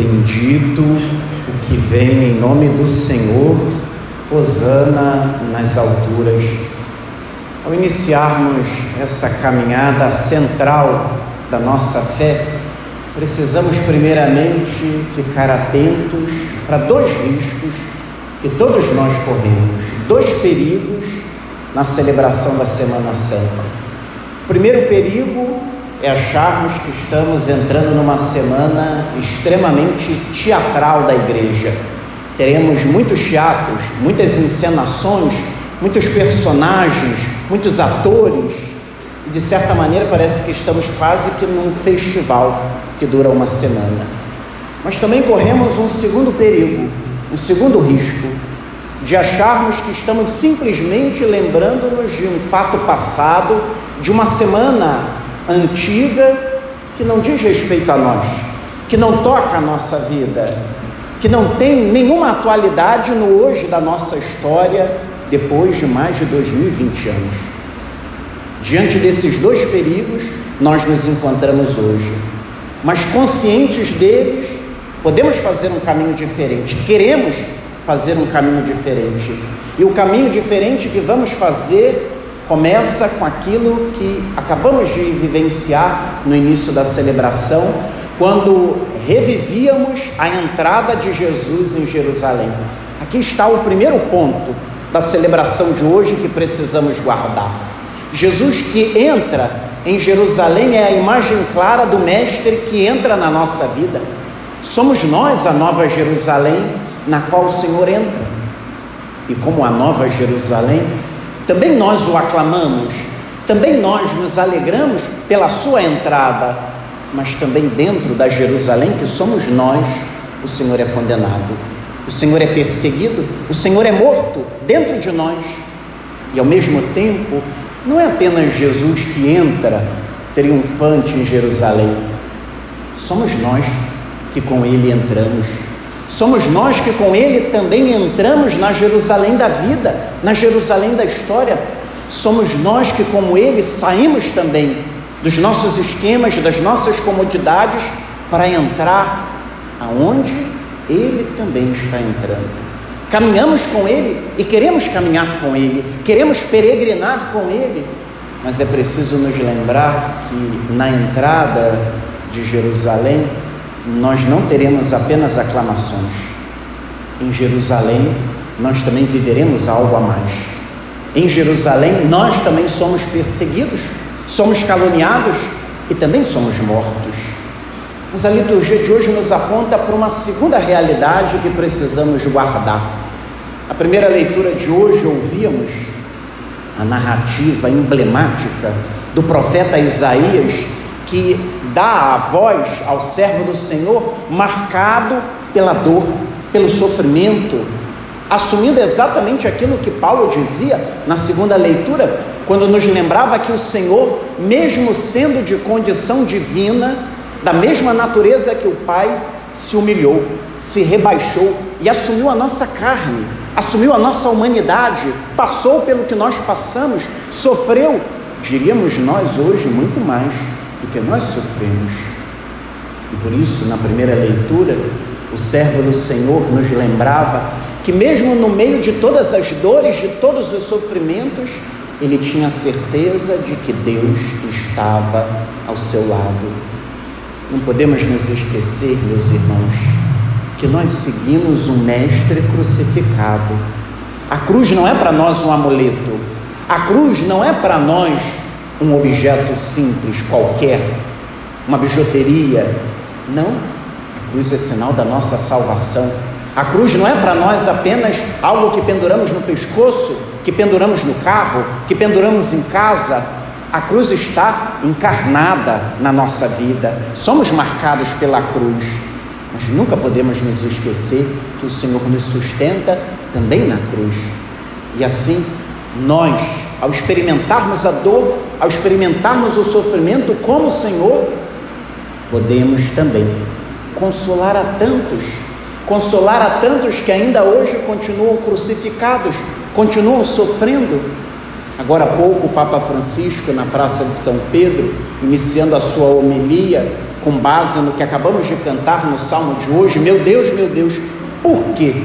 Bendito o que vem em nome do Senhor, Hosana nas alturas. Ao iniciarmos essa caminhada central da nossa fé, precisamos primeiramente ficar atentos para dois riscos que todos nós corremos, dois perigos na celebração da Semana Santa. O primeiro perigo é acharmos que estamos entrando numa semana extremamente teatral da igreja. Teremos muitos teatros, muitas encenações, muitos personagens, muitos atores, e de certa maneira parece que estamos quase que num festival que dura uma semana. Mas também corremos um segundo perigo, um segundo risco, de acharmos que estamos simplesmente lembrando-nos de um fato passado, de uma semana antiga que não diz respeito a nós, que não toca a nossa vida, que não tem nenhuma atualidade no hoje da nossa história depois de mais de 2020 anos. Diante desses dois perigos, nós nos encontramos hoje, mas conscientes deles, podemos fazer um caminho diferente, queremos fazer um caminho diferente. E o caminho diferente que vamos fazer começa com aquilo que acabamos de vivenciar no início da celebração, quando revivíamos a entrada de Jesus em Jerusalém. Aqui está o primeiro ponto da celebração de hoje que precisamos guardar. Jesus que entra em Jerusalém é a imagem clara do Mestre que entra na nossa vida. Somos nós a nova Jerusalém na qual o Senhor entra. E como a nova Jerusalém, também nós o aclamamos, também nós nos alegramos pela sua entrada, mas também dentro da Jerusalém que somos nós, o Senhor é condenado, o Senhor é perseguido, o Senhor é morto dentro de nós. E ao mesmo tempo, não é apenas Jesus que entra triunfante em Jerusalém, somos nós que com ele entramos. Somos nós que com Ele também entramos na Jerusalém da vida, na Jerusalém da história. Somos nós que, como Ele, saímos também dos nossos esquemas, das nossas comodidades, para entrar aonde Ele também está entrando. Caminhamos com Ele e queremos caminhar com Ele, queremos peregrinar com Ele, mas é preciso nos lembrar que na entrada de Jerusalém, nós não teremos apenas aclamações. Em Jerusalém, nós também viveremos algo a mais. Em Jerusalém, nós também somos perseguidos, somos caluniados e também somos mortos. Mas a liturgia de hoje nos aponta para uma segunda realidade que precisamos guardar. A primeira leitura de hoje ouvíamos a narrativa emblemática do profeta Isaías que dá a voz ao servo do Senhor marcado pela dor, pelo sofrimento, assumindo exatamente aquilo que Paulo dizia na segunda leitura, quando nos lembrava que o Senhor, mesmo sendo de condição divina, da mesma natureza que o Pai, se humilhou, se rebaixou e assumiu a nossa carne, assumiu a nossa humanidade, passou pelo que nós passamos, sofreu, diríamos nós hoje muito mais do que nós sofremos. E por isso, na primeira leitura, o servo do Senhor nos lembrava que, mesmo no meio de todas as dores, de todos os sofrimentos, ele tinha certeza de que Deus estava ao seu lado. Não podemos nos esquecer, meus irmãos, que nós seguimos um Mestre crucificado. A cruz não é para nós um amuleto, a cruz não é para nós um objeto simples qualquer, uma bijuteria. Não, a cruz é sinal da nossa salvação. A cruz não é para nós apenas algo que penduramos no pescoço, que penduramos no carro, que penduramos em casa. A cruz está encarnada na nossa vida. Somos marcados pela cruz, mas nunca podemos nos esquecer que o Senhor nos sustenta também na cruz. E assim, nós ao experimentarmos a dor, ao experimentarmos o sofrimento como Senhor, podemos também consolar a tantos, consolar a tantos que ainda hoje continuam crucificados, continuam sofrendo. Agora há pouco, o Papa Francisco, na Praça de São Pedro, iniciando a sua homilia, com base no que acabamos de cantar no salmo de hoje: Meu Deus, meu Deus, por que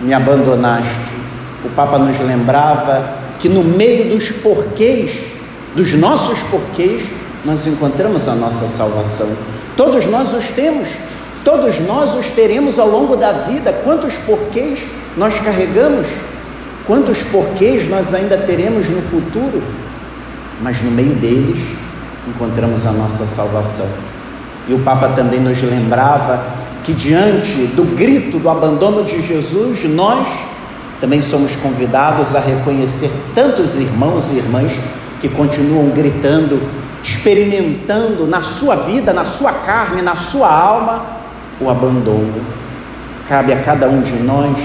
me abandonaste? O Papa nos lembrava que no meio dos porquês, dos nossos porquês, nós encontramos a nossa salvação. Todos nós os temos, todos nós os teremos ao longo da vida. Quantos porquês nós carregamos? Quantos porquês nós ainda teremos no futuro? Mas no meio deles encontramos a nossa salvação. E o Papa também nos lembrava que diante do grito do abandono de Jesus, nós também somos convidados a reconhecer tantos irmãos e irmãs que continuam gritando, experimentando na sua vida, na sua carne, na sua alma, o abandono. Cabe a cada um de nós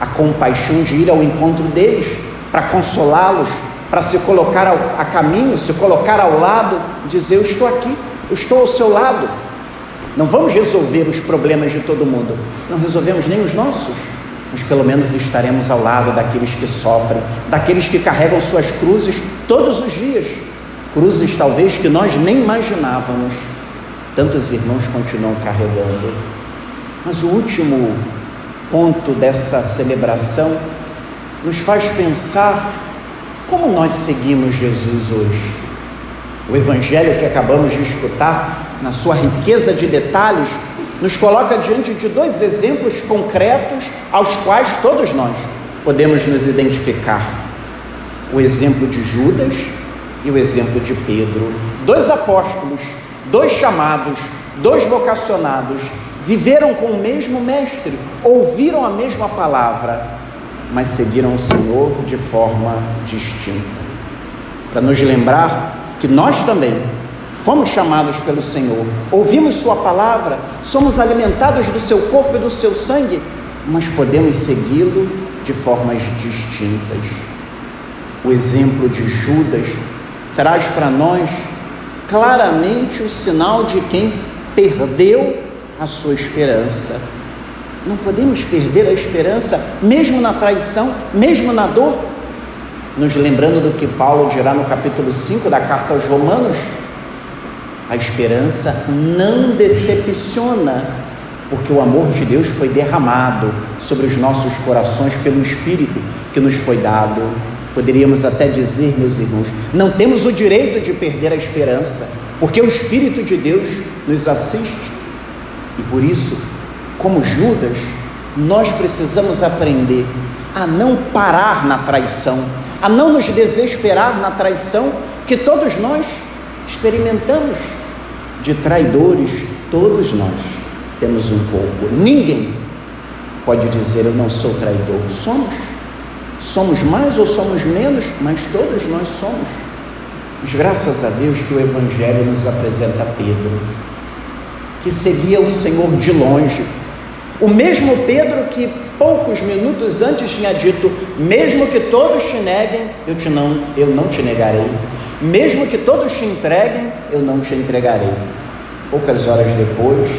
a compaixão de ir ao encontro deles, para consolá-los, para se colocar ao, a caminho, se colocar ao lado, dizer: Eu estou aqui, eu estou ao seu lado. Não vamos resolver os problemas de todo mundo, não resolvemos nem os nossos, mas pelo menos estaremos ao lado daqueles que sofrem, daqueles que carregam suas cruzes todos os dias cruzes talvez que nós nem imaginávamos. Tantos irmãos continuam carregando. Mas o último ponto dessa celebração nos faz pensar como nós seguimos Jesus hoje. O evangelho que acabamos de escutar, na sua riqueza de detalhes, nos coloca diante de dois exemplos concretos aos quais todos nós podemos nos identificar: o exemplo de Judas e o exemplo de Pedro. Dois apóstolos, dois chamados, dois vocacionados, viveram com o mesmo mestre, ouviram a mesma palavra, mas seguiram o Senhor de forma distinta. Para nos lembrar que nós também fomos chamados pelo Senhor, ouvimos Sua palavra, somos alimentados do seu corpo e do seu sangue, mas podemos segui-lo de formas distintas. O exemplo de Judas traz para nós claramente o sinal de quem perdeu a sua esperança. Não podemos perder a esperança, mesmo na traição, mesmo na dor. Nos lembrando do que Paulo dirá no capítulo 5 da carta aos Romanos, a esperança não decepciona, porque o amor de Deus foi derramado sobre os nossos corações pelo Espírito que nos foi dado. Poderíamos até dizer, meus irmãos, não temos o direito de perder a esperança, porque o Espírito de Deus nos assiste. E por isso, como Judas, nós precisamos aprender a não parar na traição, a não nos desesperar na traição que todos nós experimentamos de traidores, todos nós temos um pouco. Ninguém pode dizer eu não sou traidor. Somos. Somos mais ou somos menos, mas todos nós somos. Mas graças a Deus que o Evangelho nos apresenta Pedro, que seguia o Senhor de longe. O mesmo Pedro que poucos minutos antes tinha dito: Mesmo que todos te neguem, eu, te não, eu não te negarei. Mesmo que todos te entreguem, eu não te entregarei. Poucas horas depois,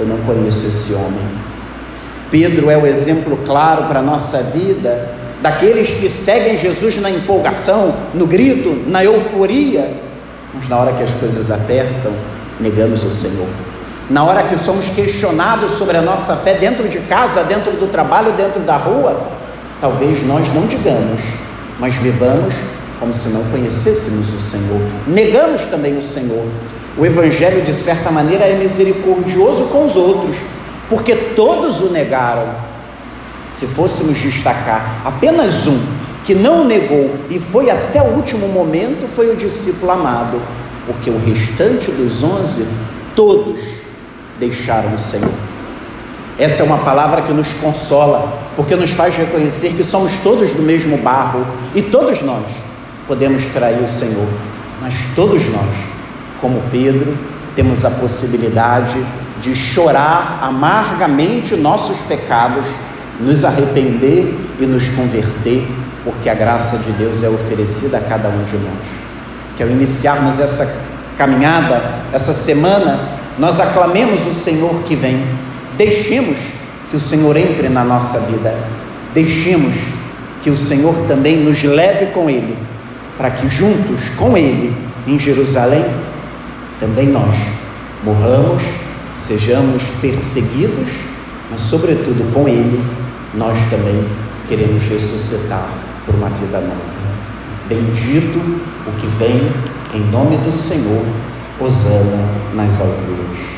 eu não conheço esse homem. Pedro é o exemplo claro para a nossa vida daqueles que seguem Jesus na empolgação, no grito, na euforia, mas na hora que as coisas apertam, negamos o Senhor. Na hora que somos questionados sobre a nossa fé dentro de casa, dentro do trabalho, dentro da rua, talvez nós não digamos, mas vivamos como se não conhecêssemos o Senhor. Negamos também o Senhor. O Evangelho, de certa maneira, é misericordioso com os outros, porque todos o negaram. Se fôssemos destacar apenas um que não o negou e foi até o último momento, foi o discípulo amado, porque o restante dos onze, todos deixaram o Senhor. Essa é uma palavra que nos consola, porque nos faz reconhecer que somos todos do mesmo barro e todos nós podemos trair o Senhor, mas todos nós, como Pedro, temos a possibilidade de chorar amargamente nossos pecados, nos arrepender e nos converter, porque a graça de Deus é oferecida a cada um de nós. Que ao iniciarmos essa caminhada, essa semana, nós aclamemos o Senhor que vem, deixemos que o Senhor entre na nossa vida, deixemos que o Senhor também nos leve com Ele para que juntos com Ele em Jerusalém, também nós morramos, sejamos perseguidos, mas, sobretudo, com Ele, nós também queremos ressuscitar por uma vida nova. Bendito o que vem em nome do Senhor, Hosana nas alturas.